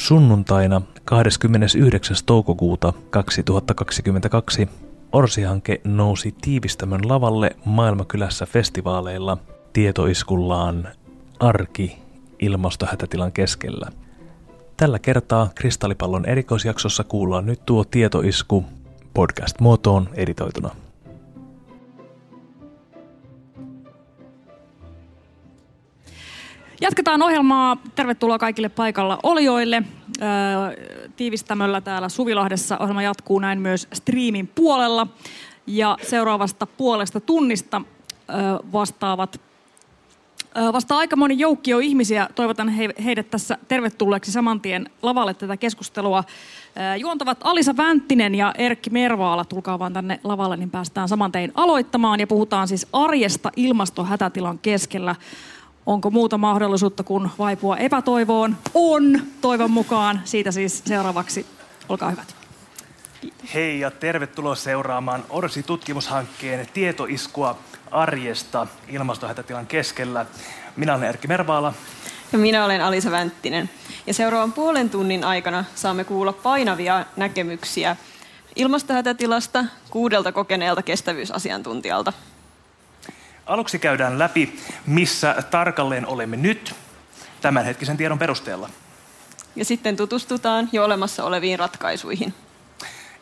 Sunnuntaina 29. toukokuuta 2022 Orsi-hanke nousi tiivistämön lavalle Maailmakylässä festivaaleilla tietoiskullaan Arki ilmastohätätilan keskellä. Tällä kertaa Kristallipallon erikoisjaksossa kuullaan nyt tuo tietoisku podcast-muotoon editoituna. Jatketaan ohjelmaa. Tervetuloa kaikille paikalla olijoille. tiivistämöllä täällä Suvilahdessa ohjelma jatkuu näin myös striimin puolella. Ja seuraavasta puolesta tunnista vastaavat Vasta aika moni joukkio ihmisiä. Toivotan heidät tässä tervetulleeksi saman tien lavalle tätä keskustelua. Juontavat Alisa Vänttinen ja Erkki Mervaala. Tulkaa vaan tänne lavalle, niin päästään saman tein aloittamaan. Ja puhutaan siis arjesta ilmastohätätilan keskellä. Onko muuta mahdollisuutta kuin vaipua epätoivoon? On, toivon mukaan. Siitä siis seuraavaksi. Olkaa hyvät. Hei ja tervetuloa seuraamaan Orsi-tutkimushankkeen tietoiskua arjesta ilmastohätätilan keskellä. Minä olen Erkki Mervaala. Ja minä olen Alisa Vänttinen. Ja seuraavan puolen tunnin aikana saamme kuulla painavia näkemyksiä ilmastohätätilasta kuudelta kokeneelta kestävyysasiantuntijalta. Aluksi käydään läpi, missä tarkalleen olemme nyt tämänhetkisen tiedon perusteella. Ja sitten tutustutaan jo olemassa oleviin ratkaisuihin.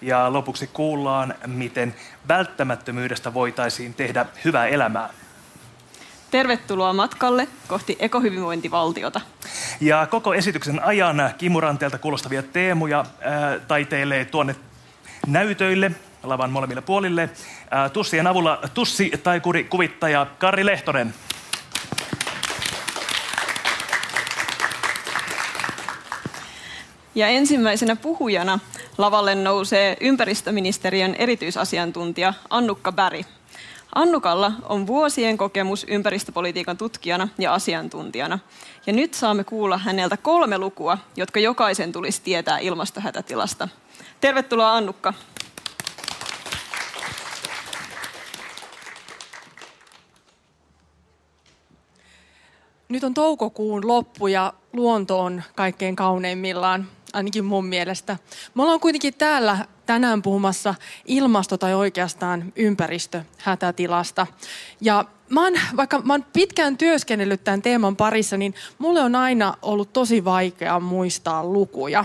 Ja lopuksi kuullaan, miten välttämättömyydestä voitaisiin tehdä hyvää elämää. Tervetuloa matkalle kohti ekohyvinvointivaltiota. Ja koko esityksen ajan kimuranteelta kuulostavia teemoja ää, taiteilee tuonne näytöille lavan molemmille puolille. Tussien avulla tussi taikuri kuvittaja Kari Lehtonen. Ja ensimmäisenä puhujana lavalle nousee ympäristöministeriön erityisasiantuntija Annukka Bäri. Annukalla on vuosien kokemus ympäristöpolitiikan tutkijana ja asiantuntijana. Ja nyt saamme kuulla häneltä kolme lukua, jotka jokaisen tulisi tietää ilmastohätätilasta. Tervetuloa Annukka. Nyt on toukokuun loppu ja luonto on kaikkein kauneimmillaan, ainakin mun mielestä. Me ollaan kuitenkin täällä tänään puhumassa ilmasto- tai oikeastaan ympäristöhätätilasta. Ja mä oon, vaikka mä oon pitkään työskennellyt tämän teeman parissa, niin mulle on aina ollut tosi vaikea muistaa lukuja.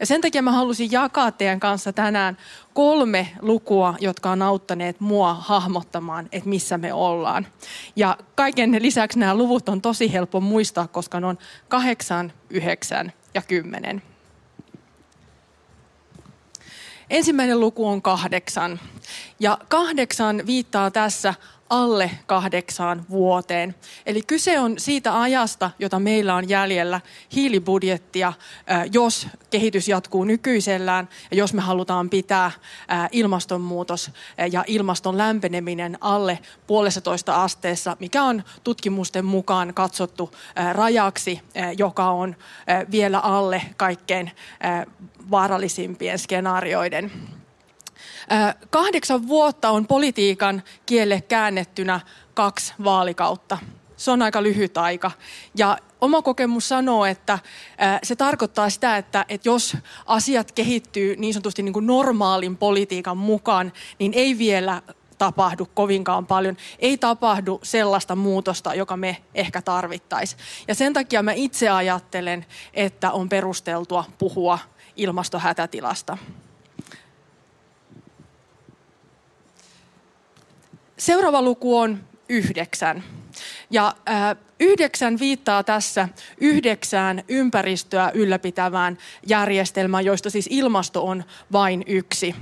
Ja sen takia mä halusin jakaa teidän kanssa tänään kolme lukua, jotka on auttaneet mua hahmottamaan, että missä me ollaan. Ja kaiken lisäksi nämä luvut on tosi helppo muistaa, koska ne on kahdeksan, yhdeksän ja kymmenen. Ensimmäinen luku on kahdeksan. Ja kahdeksan viittaa tässä alle kahdeksaan vuoteen. Eli kyse on siitä ajasta, jota meillä on jäljellä hiilibudjettia, jos kehitys jatkuu nykyisellään ja jos me halutaan pitää ilmastonmuutos ja ilmaston lämpeneminen alle puolestatoista asteessa, mikä on tutkimusten mukaan katsottu rajaksi, joka on vielä alle kaikkein vaarallisimpien skenaarioiden. Kahdeksan vuotta on politiikan kielle käännettynä kaksi vaalikautta. Se on aika lyhyt aika. Ja oma kokemus sanoo, että se tarkoittaa sitä, että, että jos asiat kehittyy niin sanotusti niin kuin normaalin politiikan mukaan, niin ei vielä tapahdu kovinkaan paljon. Ei tapahdu sellaista muutosta, joka me ehkä tarvittaisiin. Ja sen takia mä itse ajattelen, että on perusteltua puhua ilmastohätätilasta. Seuraava luku on yhdeksän. Ja äh, Yhdeksän viittaa tässä yhdeksään ympäristöä ylläpitävään järjestelmään, joista siis ilmasto on vain yksi.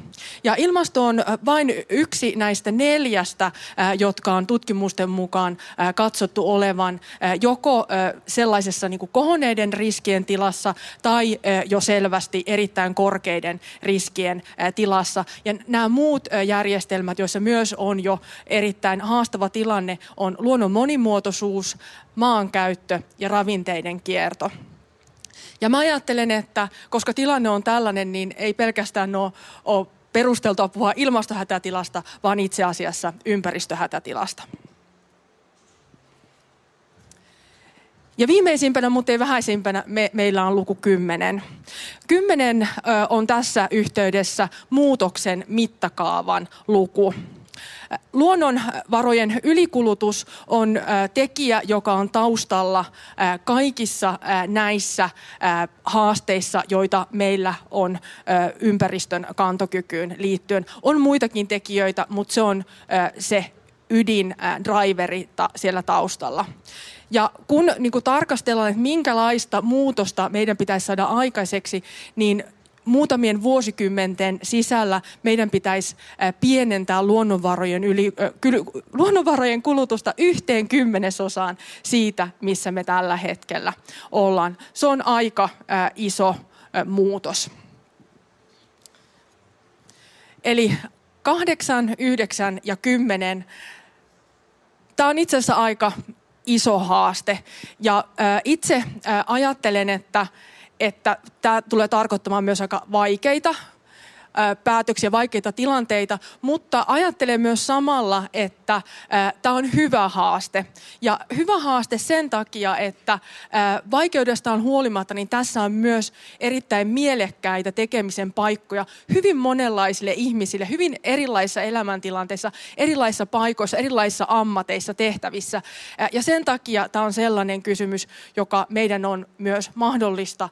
Ja ilmasto on vain yksi näistä neljästä, jotka on tutkimusten mukaan katsottu olevan joko sellaisessa niin kuin kohoneiden riskien tilassa tai jo selvästi erittäin korkeiden riskien tilassa. Ja nämä muut järjestelmät, joissa myös on jo erittäin haastava tilanne, on luonnon monimuotoisuus, maankäyttö ja ravinteiden kierto. Ja mä ajattelen, että koska tilanne on tällainen, niin ei pelkästään ole, perusteltua puhua ilmastohätätilasta, vaan itse asiassa ympäristöhätätilasta. Ja viimeisimpänä, mutta ei vähäisimpänä, me, meillä on luku 10. 10 ö, on tässä yhteydessä muutoksen mittakaavan luku. Luonnonvarojen ylikulutus on tekijä, joka on taustalla kaikissa näissä haasteissa, joita meillä on ympäristön kantokykyyn liittyen. On muitakin tekijöitä, mutta se on se ydindriveri siellä taustalla. Ja kun niin tarkastellaan, että minkälaista muutosta meidän pitäisi saada aikaiseksi, niin muutamien vuosikymmenten sisällä meidän pitäisi pienentää luonnonvarojen, yli, luonnonvarojen kulutusta yhteen kymmenesosaan siitä, missä me tällä hetkellä ollaan. Se on aika iso muutos. Eli kahdeksan, yhdeksän ja kymmenen. Tämä on itse asiassa aika iso haaste. Ja itse ajattelen, että että tämä tulee tarkoittamaan myös aika vaikeita päätöksiä, vaikeita tilanteita, mutta ajattelen myös samalla, että tämä on hyvä haaste. Ja hyvä haaste sen takia, että vaikeudestaan huolimatta, niin tässä on myös erittäin mielekkäitä tekemisen paikkoja hyvin monenlaisille ihmisille, hyvin erilaisissa elämäntilanteissa, erilaisissa paikoissa, erilaisissa ammateissa, tehtävissä. Ja sen takia tämä on sellainen kysymys, joka meidän on myös mahdollista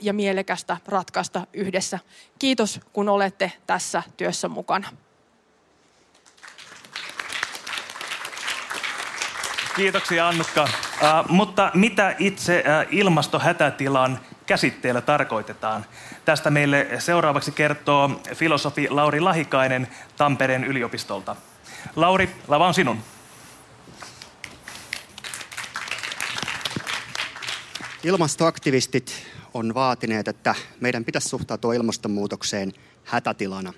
ja mielekästä ratkaista yhdessä. Kiitos, kun olette tässä työssä mukana. Kiitoksia Annukka. Uh, mutta mitä itse uh, ilmastohätätilan käsitteellä tarkoitetaan? Tästä meille seuraavaksi kertoo filosofi Lauri Lahikainen Tampereen yliopistolta. Lauri, lava on sinun. Ilmastoaktivistit on vaatineet, että meidän pitäisi suhtautua ilmastonmuutokseen hätätilana.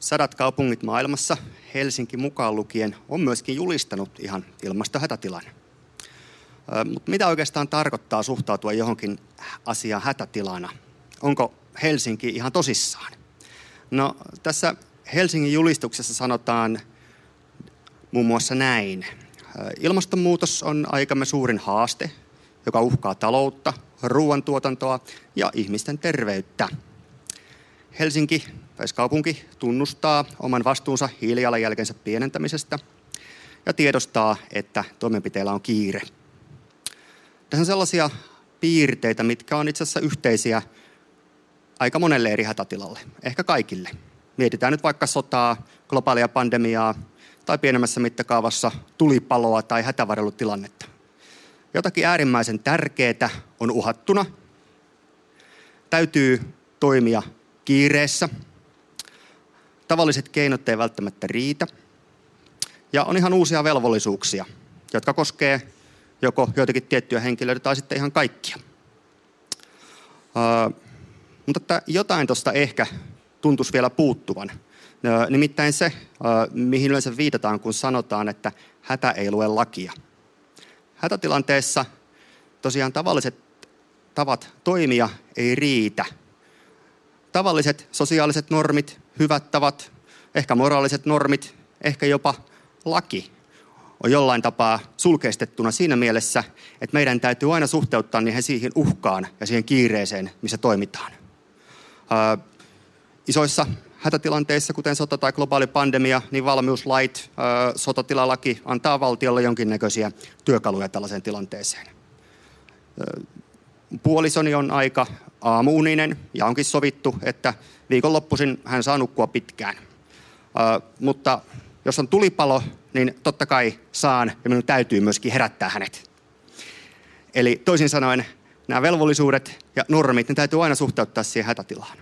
Sadat kaupungit maailmassa, Helsinki mukaan lukien, on myöskin julistanut ihan ilmastohätätilan. Mutta mitä oikeastaan tarkoittaa suhtautua johonkin asiaan hätätilana? Onko Helsinki ihan tosissaan? No tässä Helsingin julistuksessa sanotaan muun muassa näin. Ilmastonmuutos on aikamme suurin haaste, joka uhkaa taloutta, ruoantuotantoa ja ihmisten terveyttä. Helsinki, kaupunki, tunnustaa oman vastuunsa hiilijalanjälkensä pienentämisestä ja tiedostaa, että toimenpiteillä on kiire. Tässä on sellaisia piirteitä, mitkä on itse asiassa yhteisiä aika monelle eri hätätilalle, ehkä kaikille. Mietitään nyt vaikka sotaa, globaalia pandemiaa tai pienemmässä mittakaavassa tulipaloa tai hätävarjelutilannetta. Jotakin äärimmäisen tärkeää on uhattuna. Täytyy toimia kiireessä. Tavalliset keinot ei välttämättä riitä. Ja on ihan uusia velvollisuuksia, jotka koskee joko joitakin tiettyjä henkilöitä tai sitten ihan kaikkia. Uh, mutta että jotain tuosta ehkä tuntuisi vielä puuttuvan. Uh, nimittäin se, uh, mihin yleensä viitataan, kun sanotaan, että hätä ei lue lakia. Hätätilanteessa tosiaan tavalliset tavat toimia ei riitä. Tavalliset sosiaaliset normit, hyvät tavat, ehkä moraaliset normit, ehkä jopa laki on jollain tapaa sulkeistettuna siinä mielessä, että meidän täytyy aina suhteuttaa niihin siihen uhkaan ja siihen kiireeseen, missä toimitaan. Ää, isoissa hätätilanteissa, kuten sota tai globaali pandemia, niin valmiuslait, sotatilalaki antaa valtiolle jonkinnäköisiä työkaluja tällaiseen tilanteeseen. Puolisoni on aika aamuuninen ja onkin sovittu, että viikonloppuisin hän saa nukkua pitkään. Ää, mutta jos on tulipalo, niin totta kai saan ja minun täytyy myöskin herättää hänet. Eli toisin sanoen nämä velvollisuudet ja normit, ne täytyy aina suhteuttaa siihen hätätilaan.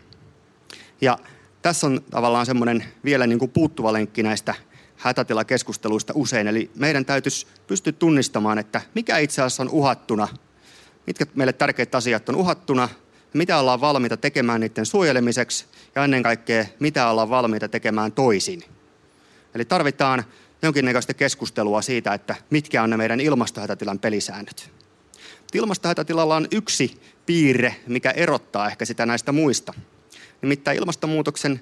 Ja tässä on tavallaan semmoinen vielä niin kuin puuttuva lenkki näistä hätätilakeskusteluista usein. Eli meidän täytyisi pystyä tunnistamaan, että mikä itse asiassa on uhattuna, mitkä meille tärkeät asiat on uhattuna, mitä ollaan valmiita tekemään niiden suojelemiseksi ja ennen kaikkea mitä ollaan valmiita tekemään toisin. Eli tarvitaan jonkinnäköistä keskustelua siitä, että mitkä on ne meidän ilmastohätätilan pelisäännöt. Ilmastohätätilalla on yksi piirre, mikä erottaa ehkä sitä näistä muista. Nimittäin ilmastonmuutoksen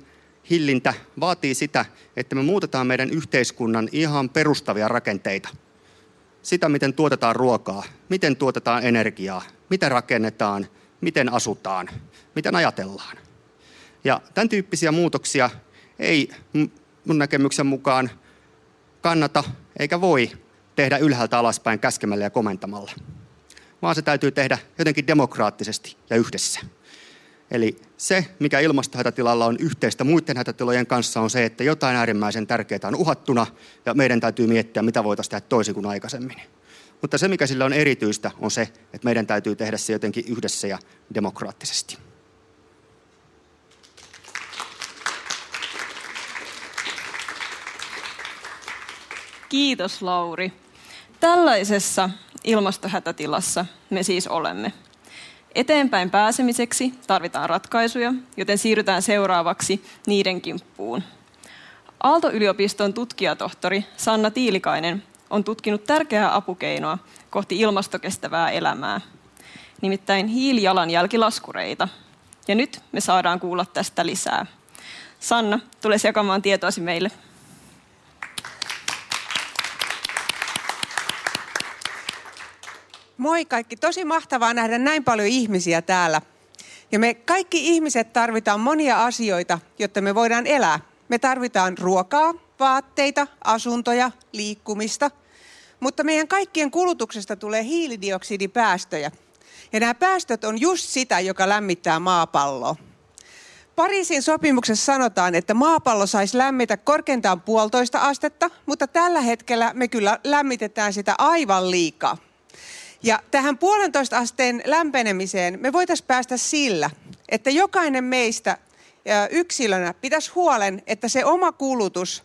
hillintä vaatii sitä, että me muutetaan meidän yhteiskunnan ihan perustavia rakenteita. sitä, miten tuotetaan ruokaa, miten tuotetaan energiaa, miten rakennetaan, miten asutaan, miten ajatellaan. Ja tämän tyyppisiä muutoksia ei mun näkemyksen mukaan kannata eikä voi tehdä ylhäältä alaspäin käskemällä ja komentamalla, vaan se täytyy tehdä jotenkin demokraattisesti ja yhdessä. Eli se, mikä ilmastohätätilalla on yhteistä muiden hätätilojen kanssa, on se, että jotain äärimmäisen tärkeää on uhattuna ja meidän täytyy miettiä, mitä voitaisiin tehdä toisin kuin aikaisemmin. Mutta se, mikä sillä on erityistä, on se, että meidän täytyy tehdä se jotenkin yhdessä ja demokraattisesti. Kiitos Lauri. Tällaisessa ilmastohätätilassa me siis olemme. Eteenpäin pääsemiseksi tarvitaan ratkaisuja, joten siirrytään seuraavaksi niiden kimppuun. Aalto-yliopiston tutkijatohtori Sanna Tiilikainen on tutkinut tärkeää apukeinoa kohti ilmastokestävää elämää, nimittäin hiilijalanjälkilaskureita. Ja nyt me saadaan kuulla tästä lisää. Sanna, tule jakamaan tietoasi meille. Moi kaikki, tosi mahtavaa nähdä näin paljon ihmisiä täällä. Ja me kaikki ihmiset tarvitaan monia asioita, jotta me voidaan elää. Me tarvitaan ruokaa, vaatteita, asuntoja, liikkumista. Mutta meidän kaikkien kulutuksesta tulee hiilidioksidipäästöjä. Ja nämä päästöt on just sitä, joka lämmittää maapalloa. Pariisin sopimuksessa sanotaan, että maapallo saisi lämmitä korkeintaan puolitoista astetta, mutta tällä hetkellä me kyllä lämmitetään sitä aivan liikaa. Ja tähän puolentoista asteen lämpenemiseen me voitaisiin päästä sillä, että jokainen meistä yksilönä pitäisi huolen, että se oma kulutus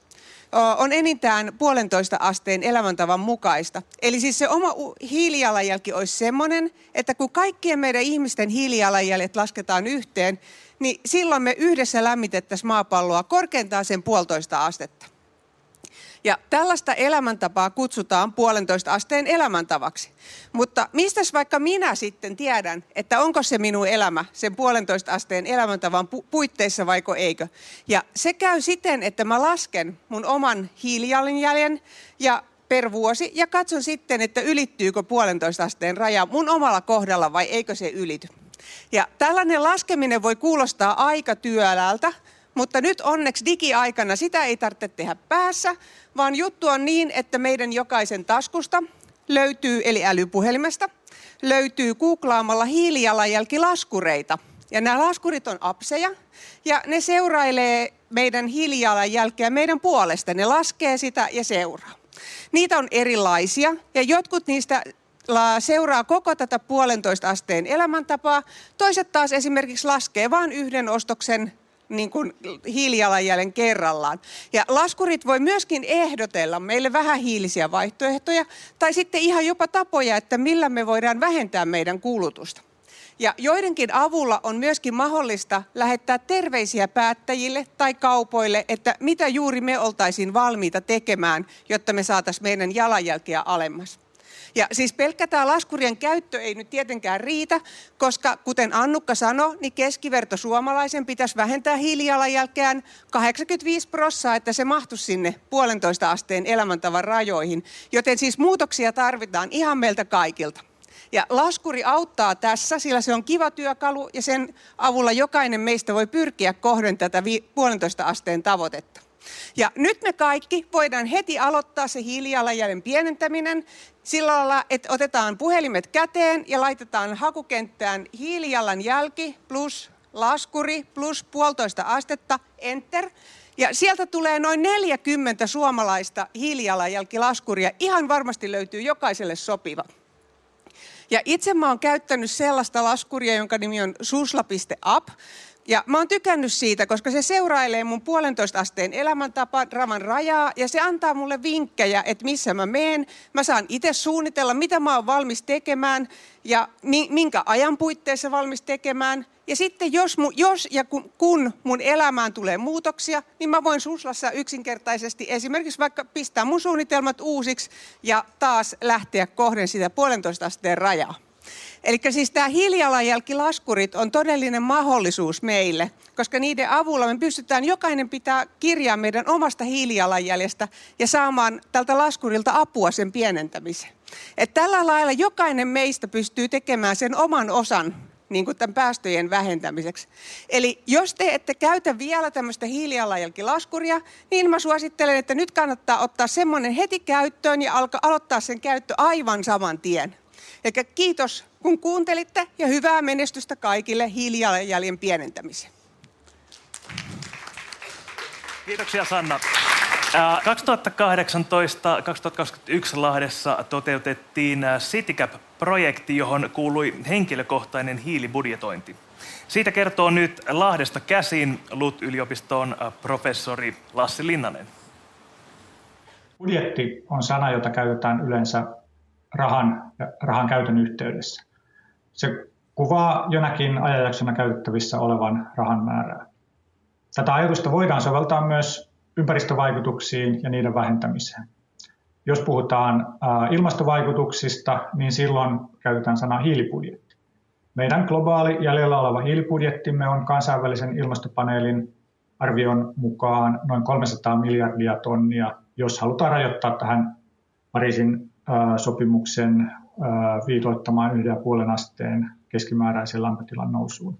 on enintään puolentoista asteen elämäntavan mukaista. Eli siis se oma hiilijalanjälki olisi semmoinen, että kun kaikkien meidän ihmisten hiilijalanjäljet lasketaan yhteen, niin silloin me yhdessä lämmitettäisiin maapalloa korkeintaan sen puolitoista astetta. Ja tällaista elämäntapaa kutsutaan puolentoista asteen elämäntavaksi. Mutta mistä vaikka minä sitten tiedän, että onko se minun elämä sen puolentoista asteen elämäntavan pu- puitteissa vaiko eikö? Ja se käy siten, että mä lasken mun oman hiilijalanjäljen ja per vuosi ja katson sitten, että ylittyykö puolentoista asteen raja mun omalla kohdalla vai eikö se ylity. Ja tällainen laskeminen voi kuulostaa aika työläältä, mutta nyt onneksi digiaikana sitä ei tarvitse tehdä päässä, vaan juttu on niin, että meidän jokaisen taskusta löytyy, eli älypuhelimesta, löytyy googlaamalla hiilijalanjälkilaskureita. Ja nämä laskurit on apseja, ja ne seurailee meidän hiilijalanjälkeä meidän puolesta. Ne laskee sitä ja seuraa. Niitä on erilaisia, ja jotkut niistä seuraa koko tätä puolentoista asteen elämäntapaa. Toiset taas esimerkiksi laskee vain yhden ostoksen niin kuin hiilijalanjäljen kerrallaan. Ja laskurit voi myöskin ehdotella meille vähän hiilisiä vaihtoehtoja tai sitten ihan jopa tapoja, että millä me voidaan vähentää meidän kulutusta. Ja joidenkin avulla on myöskin mahdollista lähettää terveisiä päättäjille tai kaupoille, että mitä juuri me oltaisiin valmiita tekemään, jotta me saataisiin meidän jalanjälkeä alemmas. Ja siis pelkkä tämä laskurien käyttö ei nyt tietenkään riitä, koska kuten Annukka sanoi, niin keskiverto suomalaisen pitäisi vähentää hiilijalanjälkeään 85 prossaa, että se mahtuisi sinne puolentoista asteen elämäntavan rajoihin. Joten siis muutoksia tarvitaan ihan meiltä kaikilta. Ja laskuri auttaa tässä, sillä se on kiva työkalu ja sen avulla jokainen meistä voi pyrkiä kohden tätä puolentoista asteen tavoitetta. Ja nyt me kaikki voidaan heti aloittaa se hiilijalanjäljen pienentäminen sillä lailla, että otetaan puhelimet käteen ja laitetaan hakukenttään hiilijalanjälki plus laskuri plus puolitoista astetta, enter. Ja sieltä tulee noin 40 suomalaista hiilijalanjälkilaskuria. Ihan varmasti löytyy jokaiselle sopiva. Ja itse mä oon käyttänyt sellaista laskuria, jonka nimi on susla.app. Ja mä oon tykännyt siitä, koska se seurailee mun puolentoista asteen elämäntapa, raman rajaa, ja se antaa mulle vinkkejä, että missä mä meen. Mä saan itse suunnitella, mitä mä oon valmis tekemään, ja minkä ajan puitteissa valmis tekemään. Ja sitten jos, mu, jos ja kun, kun mun elämään tulee muutoksia, niin mä voin Suslassa yksinkertaisesti esimerkiksi vaikka pistää mun suunnitelmat uusiksi ja taas lähteä kohden sitä puolentoista asteen rajaa. Eli siis tämä hiilijalanjälkilaskurit on todellinen mahdollisuus meille, koska niiden avulla me pystytään jokainen pitää kirjaa meidän omasta hiilijalanjäljestä ja saamaan tältä laskurilta apua sen pienentämiseen. Et tällä lailla jokainen meistä pystyy tekemään sen oman osan niin kuin tämän päästöjen vähentämiseksi. Eli jos te ette käytä vielä tämmöistä hiilijalanjälkilaskuria, niin mä suosittelen, että nyt kannattaa ottaa semmoinen heti käyttöön ja alkaa aloittaa sen käyttö aivan saman tien. Eli kiitos kun kuuntelitte ja hyvää menestystä kaikille hiilijalanjäljen pienentämiseen. Kiitoksia Sanna. 2018-2021 Lahdessa toteutettiin CityCap-projekti, johon kuului henkilökohtainen hiilibudjetointi. Siitä kertoo nyt Lahdesta käsin LUT-yliopiston professori Lassi Linnanen. Budjetti on sana, jota käytetään yleensä rahan, rahan käytön yhteydessä. Se kuvaa jonakin ajanjaksona käytettävissä olevan rahan määrää. Tätä ajatusta voidaan soveltaa myös ympäristövaikutuksiin ja niiden vähentämiseen. Jos puhutaan ilmastovaikutuksista, niin silloin käytetään sanaa hiilibudjetti. Meidän globaali jäljellä oleva hiilibudjettimme on kansainvälisen ilmastopaneelin arvion mukaan noin 300 miljardia tonnia, jos halutaan rajoittaa tähän Pariisin sopimuksen viitoittamaan 1,5 asteen keskimääräisen lämpötilan nousuun.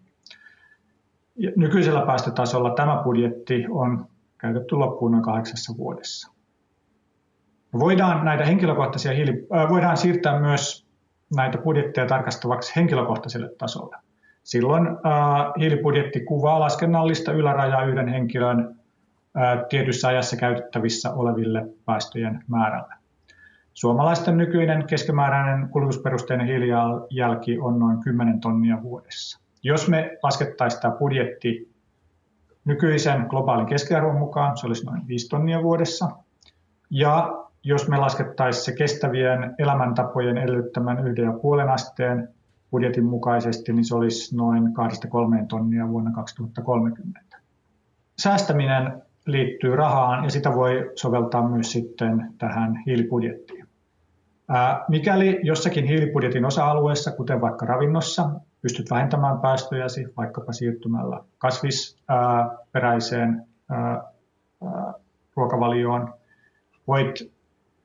Nykyisellä päästötasolla tämä budjetti on käytetty loppuun noin kahdeksassa vuodessa. Voidaan näitä henkilökohtaisia hiili, äh, voidaan siirtää myös näitä budjetteja tarkastavaksi henkilökohtaiselle tasolle. Silloin äh, hiilibudjetti kuvaa laskennallista ylärajaa yhden henkilön äh, tietyssä ajassa käytettävissä oleville päästöjen määrälle. Suomalaisten nykyinen keskimääräinen kulutusperusteinen hiilijalanjälki on noin 10 tonnia vuodessa. Jos me laskettaisiin tämä budjetti nykyisen globaalin keskiarvon mukaan, se olisi noin 5 tonnia vuodessa. Ja jos me laskettaisiin se kestävien elämäntapojen edellyttämän 1,5 asteen budjetin mukaisesti, niin se olisi noin 2-3 tonnia vuonna 2030. Säästäminen liittyy rahaan ja sitä voi soveltaa myös sitten tähän hiilibudjettiin. Mikäli jossakin hiilibudjetin osa-alueessa, kuten vaikka ravinnossa, pystyt vähentämään päästöjäsi vaikkapa siirtymällä kasvisperäiseen ruokavalioon, voit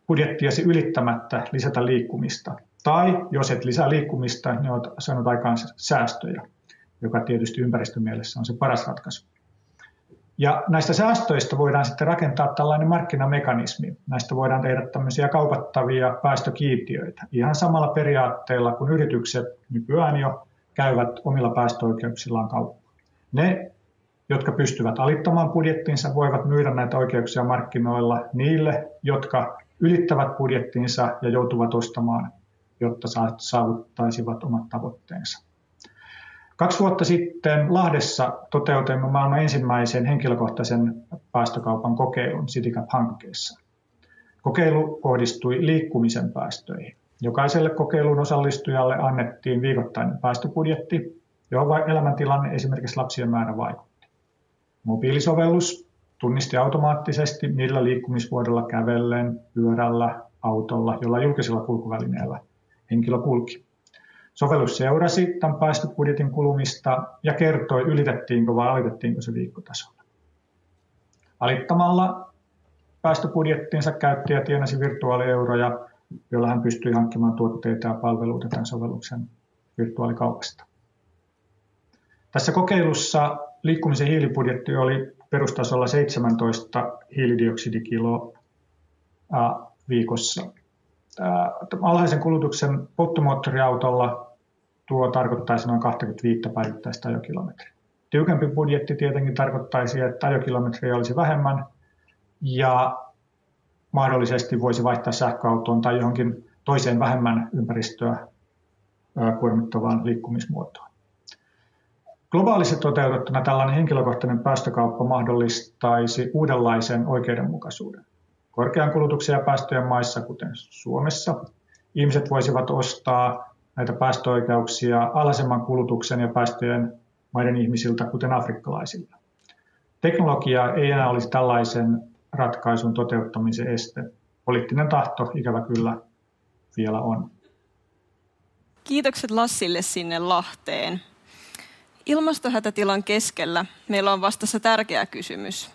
budjettiasi ylittämättä lisätä liikkumista. Tai jos et lisää liikkumista, niin olet saanut aikaan säästöjä, joka tietysti ympäristömielessä on se paras ratkaisu. Ja näistä säästöistä voidaan sitten rakentaa tällainen markkinamekanismi. Näistä voidaan tehdä tämmöisiä kaupattavia päästökiintiöitä. Ihan samalla periaatteella kuin yritykset nykyään jo käyvät omilla päästöoikeuksillaan kauppaa. Ne, jotka pystyvät alittamaan budjettinsa, voivat myydä näitä oikeuksia markkinoilla niille, jotka ylittävät budjettinsa ja joutuvat ostamaan, jotta saavuttaisivat omat tavoitteensa. Kaksi vuotta sitten Lahdessa toteutimme maailman ensimmäisen henkilökohtaisen päästökaupan kokeilun CityCap-hankkeessa. Kokeilu kohdistui liikkumisen päästöihin. Jokaiselle kokeilun osallistujalle annettiin viikoittainen päästöbudjetti, johon elämäntilanne esimerkiksi lapsien määrä vaikutti. Mobiilisovellus tunnisti automaattisesti, millä liikkumisvuodella kävellen, pyörällä, autolla, jolla julkisella kulkuvälineellä henkilö kulki. Sovellus seurasi tämän päästöbudjetin kulumista ja kertoi, ylitettiinkö vai alitettiinko se viikkotasolla. Alittamalla päästöbudjettinsa käyttäjä tienasi virtuaalieuroja jolla hän pystyi hankkimaan tuotteita ja palveluita tämän sovelluksen virtuaalikaupasta. Tässä kokeilussa liikkumisen hiilibudjetti oli perustasolla 17 hiilidioksidikiloa viikossa. Alhaisen kulutuksen polttomoottoriautolla tuo tarkoittaisi noin 25 päivittäistä ajokilometriä. Tiukempi budjetti tietenkin tarkoittaisi, että ajokilometriä olisi vähemmän ja mahdollisesti voisi vaihtaa sähköautoon tai johonkin toiseen vähemmän ympäristöä kuormittavaan liikkumismuotoon. Globaalisesti toteutettuna tällainen henkilökohtainen päästökauppa mahdollistaisi uudenlaisen oikeudenmukaisuuden. Korkean kulutuksen ja päästöjen maissa, kuten Suomessa, ihmiset voisivat ostaa näitä päästöoikeuksia alhaisemman kulutuksen ja päästöjen maiden ihmisiltä, kuten afrikkalaisilta. Teknologia ei enää olisi tällaisen ratkaisun toteuttamisen este. Poliittinen tahto ikävä kyllä vielä on. Kiitokset Lassille sinne Lahteen. Ilmastohätätilan keskellä meillä on vastassa tärkeä kysymys.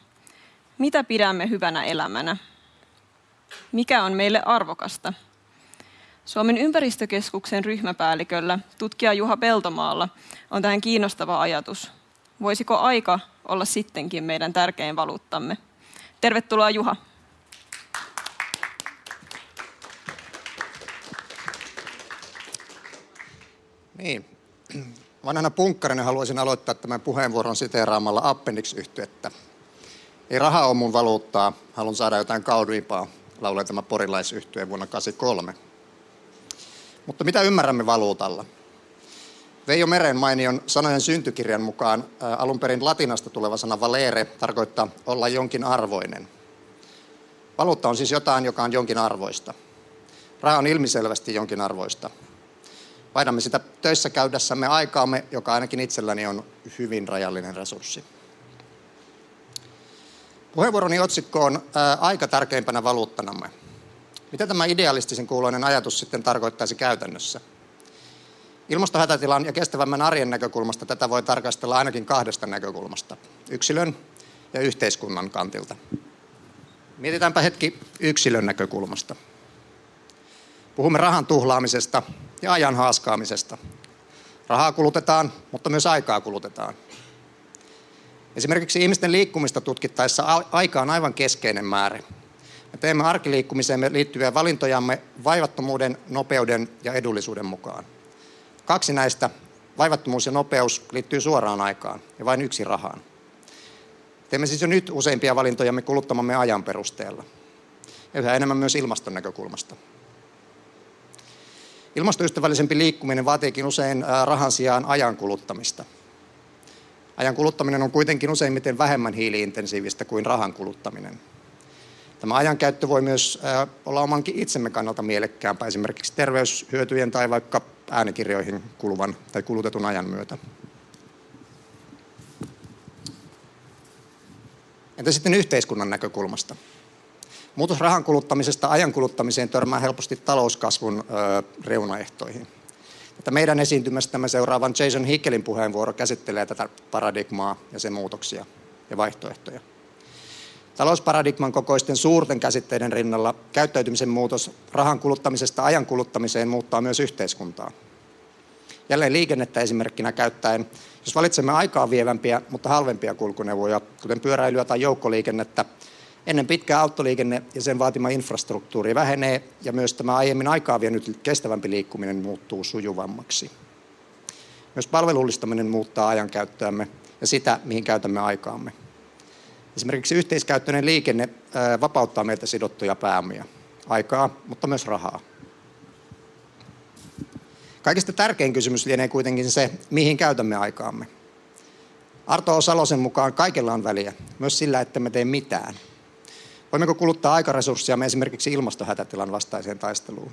Mitä pidämme hyvänä elämänä? Mikä on meille arvokasta? Suomen ympäristökeskuksen ryhmäpäälliköllä, tutkija Juha Peltomaalla, on tähän kiinnostava ajatus. Voisiko aika olla sittenkin meidän tärkein valuuttamme? Tervetuloa Juha. Niin. Vanhana punkkarina haluaisin aloittaa tämän puheenvuoron siteeraamalla Appendix-yhtyettä. Ei raha ole mun valuuttaa, haluan saada jotain kauniimpaa, laulee tämä porilaisyhtye vuonna 1983. Mutta mitä ymmärrämme valuutalla? Veijo Meren mainion sanojen syntykirjan mukaan alun perin latinasta tuleva sana valere tarkoittaa olla jonkin arvoinen. Valuutta on siis jotain, joka on jonkin arvoista. Raha on ilmiselvästi jonkin arvoista. Vaihdamme sitä töissä käydessämme aikaamme, joka ainakin itselläni on hyvin rajallinen resurssi. Puheenvuoroni otsikko on ää, aika tärkeimpänä valuuttanamme. Mitä tämä idealistisen kuuloinen ajatus sitten tarkoittaisi käytännössä? Ilmastohätätilan ja kestävämmän arjen näkökulmasta tätä voi tarkastella ainakin kahdesta näkökulmasta, yksilön ja yhteiskunnan kantilta. Mietitäänpä hetki yksilön näkökulmasta. Puhumme rahan tuhlaamisesta ja ajan haaskaamisesta. Rahaa kulutetaan, mutta myös aikaa kulutetaan. Esimerkiksi ihmisten liikkumista tutkittaessa aika on aivan keskeinen määrä. Me teemme arkiliikkumiseemme liittyviä valintojamme vaivattomuuden, nopeuden ja edullisuuden mukaan. Kaksi näistä, vaivattomuus ja nopeus, liittyy suoraan aikaan ja vain yksi rahaan. Teemme siis jo nyt useimpia valintojamme kuluttamamme ajan perusteella. Ja yhä enemmän myös ilmaston näkökulmasta. Ilmastoystävällisempi liikkuminen vaatiikin usein rahan sijaan ajan kuluttamista. Ajan kuluttaminen on kuitenkin useimmiten vähemmän hiiliintensiivistä kuin rahan kuluttaminen. Tämä ajankäyttö voi myös olla omankin itsemme kannalta mielekkäämpää, esimerkiksi terveyshyötyjen tai vaikka äänikirjoihin kuluvan tai kulutetun ajan myötä. Entä sitten yhteiskunnan näkökulmasta? Muutos rahan kuluttamisesta ajan kuluttamiseen törmää helposti talouskasvun ö, reunaehtoihin. Tätä meidän esiintymästämme seuraavan Jason Hickelin puheenvuoro käsittelee tätä paradigmaa ja sen muutoksia ja vaihtoehtoja. Talousparadigman kokoisten suurten käsitteiden rinnalla käyttäytymisen muutos rahan kuluttamisesta ajan kuluttamiseen muuttaa myös yhteiskuntaa. Jälleen liikennettä esimerkkinä käyttäen, jos valitsemme aikaa vievämpiä, mutta halvempia kulkuneuvoja, kuten pyöräilyä tai joukkoliikennettä, ennen pitkää autoliikenne ja sen vaatima infrastruktuuri vähenee ja myös tämä aiemmin aikaa vienyt kestävämpi liikkuminen muuttuu sujuvammaksi. Myös palvelullistaminen muuttaa ajankäyttöämme ja sitä, mihin käytämme aikaamme. Esimerkiksi yhteiskäyttöinen liikenne vapauttaa meiltä sidottuja pääomia, aikaa, mutta myös rahaa. Kaikista tärkein kysymys lienee kuitenkin se, mihin käytämme aikaamme. Arto Salosen mukaan kaikella on väliä, myös sillä, että me tee mitään. Voimmeko kuluttaa aikaresursseja esimerkiksi ilmastohätätilan vastaiseen taisteluun?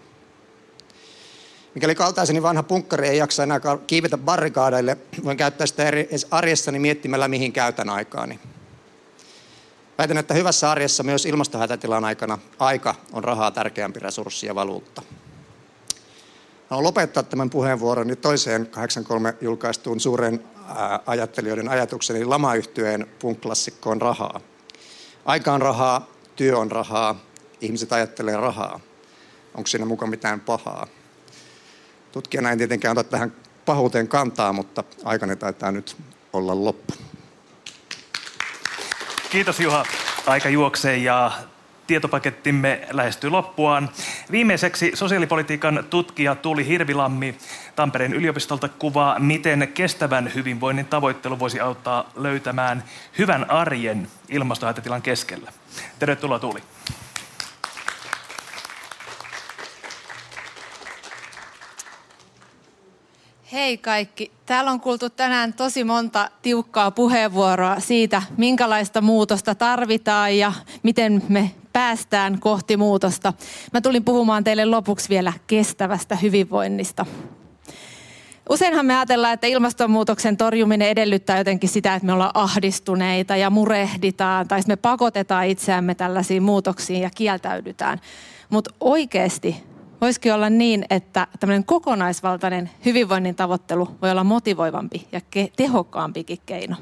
Mikäli kaltaiseni vanha punkkari ei jaksa enää kiivetä barrikaadeille, voin käyttää sitä arjessani miettimällä, mihin käytän aikaani. Väitän, että hyvässä arjessa myös ilmastohätätilan aikana aika on rahaa tärkeämpi resurssi ja valuutta. Haluan lopettaa tämän puheenvuoron nyt toiseen 83 julkaistuun suuren ajattelijoiden ajatuksen, eli lamayhtyeen punkklassikkoon rahaa. Aika on rahaa, työ on rahaa, ihmiset ajattelee rahaa. Onko siinä mukaan mitään pahaa? Tutkijana en tietenkään ota tähän pahuuteen kantaa, mutta aikani taitaa nyt olla loppu. Kiitos Juha. Aika juoksee ja tietopakettimme lähestyy loppuaan. Viimeiseksi sosiaalipolitiikan tutkija Tuuli Hirvilammi Tampereen yliopistolta kuvaa, miten kestävän hyvinvoinnin tavoittelu voisi auttaa löytämään hyvän arjen ilmastohätätilan keskellä. Tervetuloa Tuuli. Hei kaikki. Täällä on kuultu tänään tosi monta tiukkaa puheenvuoroa siitä, minkälaista muutosta tarvitaan ja miten me päästään kohti muutosta. Mä tulin puhumaan teille lopuksi vielä kestävästä hyvinvoinnista. Useinhan me ajatellaan, että ilmastonmuutoksen torjuminen edellyttää jotenkin sitä, että me ollaan ahdistuneita ja murehditaan tai me pakotetaan itseämme tällaisiin muutoksiin ja kieltäydytään. Mutta oikeasti Voisikin olla niin, että tämmöinen kokonaisvaltainen hyvinvoinnin tavoittelu voi olla motivoivampi ja ke- tehokkaampikin keino.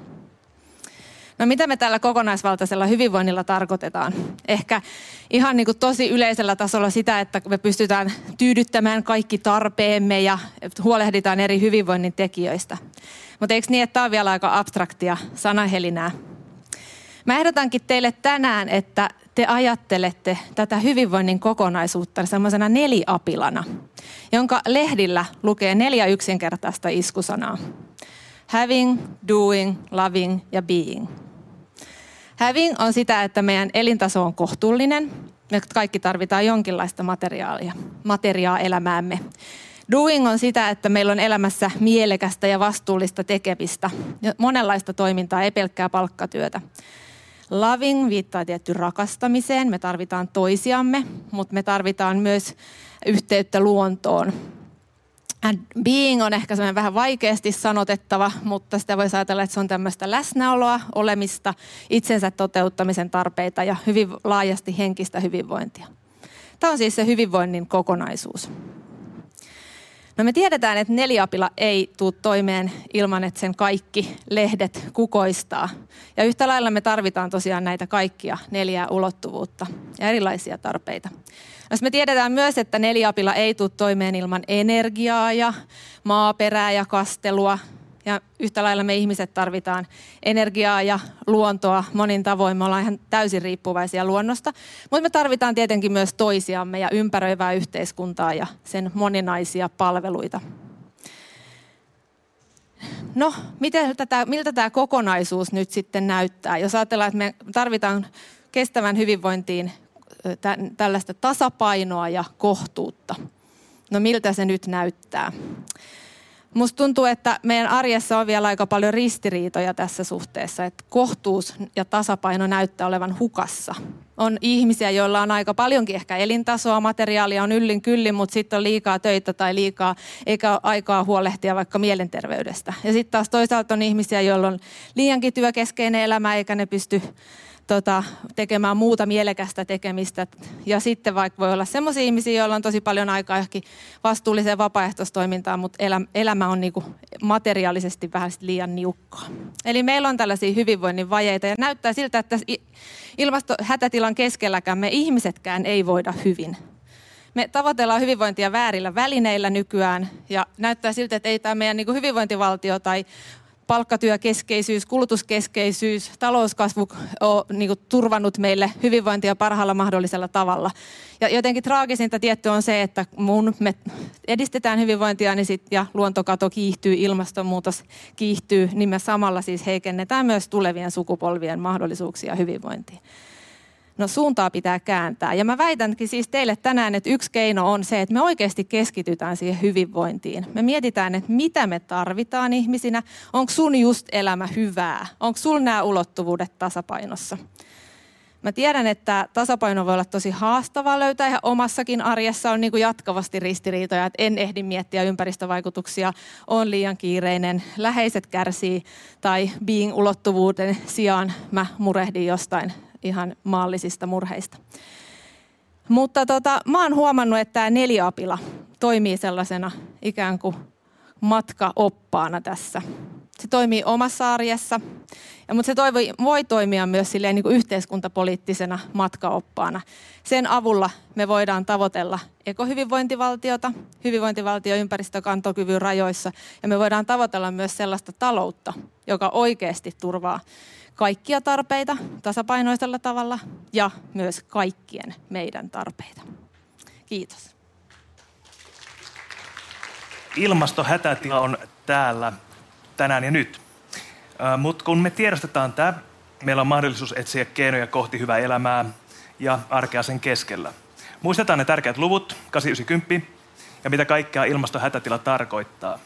No mitä me tällä kokonaisvaltaisella hyvinvoinnilla tarkoitetaan? Ehkä ihan niin kuin tosi yleisellä tasolla sitä, että me pystytään tyydyttämään kaikki tarpeemme ja huolehditaan eri hyvinvoinnin tekijöistä. Mutta eikö niin, että tämä on vielä aika abstraktia sanahelinää? Mä ehdotankin teille tänään, että te ajattelette tätä hyvinvoinnin kokonaisuutta semmoisena neliapilana, jonka lehdillä lukee neljä yksinkertaista iskusanaa. Having, doing, loving ja being. Having on sitä, että meidän elintaso on kohtuullinen. Me kaikki tarvitaan jonkinlaista materiaalia, materiaa elämäämme. Doing on sitä, että meillä on elämässä mielekästä ja vastuullista tekemistä. Monenlaista toimintaa, ei pelkkää palkkatyötä. Loving viittaa tietty rakastamiseen. Me tarvitaan toisiamme, mutta me tarvitaan myös yhteyttä luontoon. And being on ehkä semmoinen vähän vaikeasti sanotettava, mutta sitä voi ajatella, että se on tämmöistä läsnäoloa, olemista, itsensä toteuttamisen tarpeita ja hyvin laajasti henkistä hyvinvointia. Tämä on siis se hyvinvoinnin kokonaisuus. No me tiedetään, että neliapila ei tule toimeen ilman, että sen kaikki lehdet kukoistaa. Ja yhtä lailla me tarvitaan tosiaan näitä kaikkia neljää ulottuvuutta ja erilaisia tarpeita. No me tiedetään myös, että neliapila ei tule toimeen ilman energiaa ja maaperää ja kastelua ja yhtä lailla me ihmiset tarvitaan energiaa ja luontoa monin tavoin. Me ollaan ihan täysin riippuvaisia luonnosta. Mutta me tarvitaan tietenkin myös toisiamme ja ympäröivää yhteiskuntaa ja sen moninaisia palveluita. No, miten tätä, miltä tämä kokonaisuus nyt sitten näyttää? Jos ajatellaan, että me tarvitaan kestävän hyvinvointiin tällaista tasapainoa ja kohtuutta. No miltä se nyt näyttää? Musta tuntuu, että meidän arjessa on vielä aika paljon ristiriitoja tässä suhteessa, että kohtuus ja tasapaino näyttää olevan hukassa. On ihmisiä, joilla on aika paljonkin ehkä elintasoa, materiaalia on yllin kyllin, mutta sitten on liikaa töitä tai liikaa, eikä aikaa huolehtia vaikka mielenterveydestä. Ja sitten taas toisaalta on ihmisiä, joilla on liiankin työkeskeinen elämä, eikä ne pysty tota, tekemään muuta mielekästä tekemistä. Ja sitten vaikka voi olla sellaisia ihmisiä, joilla on tosi paljon aikaa ehkä vastuulliseen vapaaehtoistoimintaan, mutta elämä on niinku materiaalisesti vähän liian niukkaa. Eli meillä on tällaisia hyvinvoinnin vajeita ja näyttää siltä, että ilmastohätätilan keskelläkään me ihmisetkään ei voida hyvin. Me tavoitellaan hyvinvointia väärillä välineillä nykyään ja näyttää siltä, että ei tämä meidän niin hyvinvointivaltio tai palkkatyökeskeisyys, kulutuskeskeisyys, talouskasvu on niin kuin, turvannut meille hyvinvointia parhaalla mahdollisella tavalla. Ja jotenkin traagisinta tietty on se, että mun me edistetään hyvinvointia niin sit, ja luontokato kiihtyy, ilmastonmuutos kiihtyy, niin me samalla siis heikennetään myös tulevien sukupolvien mahdollisuuksia hyvinvointiin. No suuntaa pitää kääntää. Ja mä väitänkin siis teille tänään, että yksi keino on se, että me oikeasti keskitytään siihen hyvinvointiin. Me mietitään, että mitä me tarvitaan ihmisinä. Onko sun just elämä hyvää? Onko sul nämä ulottuvuudet tasapainossa? Mä tiedän, että tasapaino voi olla tosi haastavaa löytää ja omassakin arjessa on niin kuin jatkavasti ristiriitoja, että en ehdi miettiä ympäristövaikutuksia, on liian kiireinen, läheiset kärsii tai being-ulottuvuuden sijaan mä murehdin jostain ihan maallisista murheista. Mutta tota, mä oon huomannut, että tämä neliapila toimii sellaisena ikään kuin matkaoppaana tässä. Se toimii omassa arjessa, ja, mutta se toivoi, voi toimia myös silleen niin kuin yhteiskuntapoliittisena matkaoppaana. Sen avulla me voidaan tavoitella ekohyvinvointivaltiota, hyvinvointivaltio ympäristökantokyvyn rajoissa, ja me voidaan tavoitella myös sellaista taloutta, joka oikeasti turvaa kaikkia tarpeita tasapainoisella tavalla ja myös kaikkien meidän tarpeita. Kiitos. Ilmastohätätila on täällä tänään ja nyt. Mutta kun me tiedostetaan tämä, meillä on mahdollisuus etsiä keinoja kohti hyvää elämää ja arkea sen keskellä. Muistetaan ne tärkeät luvut, 890, ja mitä kaikkea ilmastohätätila tarkoittaa.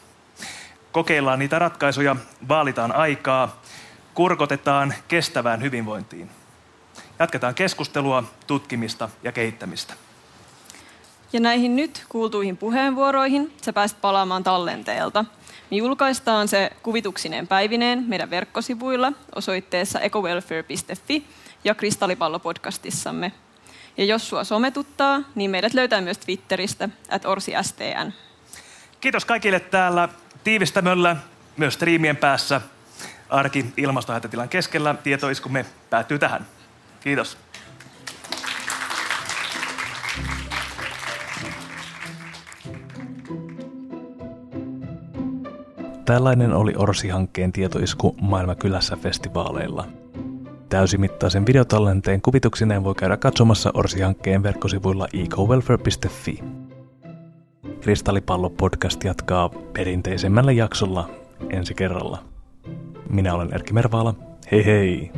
Kokeillaan niitä ratkaisuja, vaalitaan aikaa kurkotetaan kestävään hyvinvointiin. Jatketaan keskustelua, tutkimista ja kehittämistä. Ja näihin nyt kuultuihin puheenvuoroihin sä pääset palaamaan tallenteelta. Me julkaistaan se kuvituksineen päivineen meidän verkkosivuilla osoitteessa ecowelfare.fi ja Kristallipallo-podcastissamme. Ja jos sua sometuttaa, niin meidät löytää myös Twitteristä, at orsistn. Kiitos kaikille täällä tiivistämöllä, myös striimien päässä. Arki ilmastohätätilan keskellä. Tietoiskumme päättyy tähän. Kiitos. Tällainen oli Orsi-hankkeen tietoisku Maailmakylässä festivaaleilla. Täysimittaisen videotallenteen kuvituksineen voi käydä katsomassa Orsi-hankkeen verkkosivuilla ecowelfare.fi. Kristallipallo-podcast jatkaa perinteisemmällä jaksolla ensi kerralla. Minä olen Erkki Mervaala. Hei hei!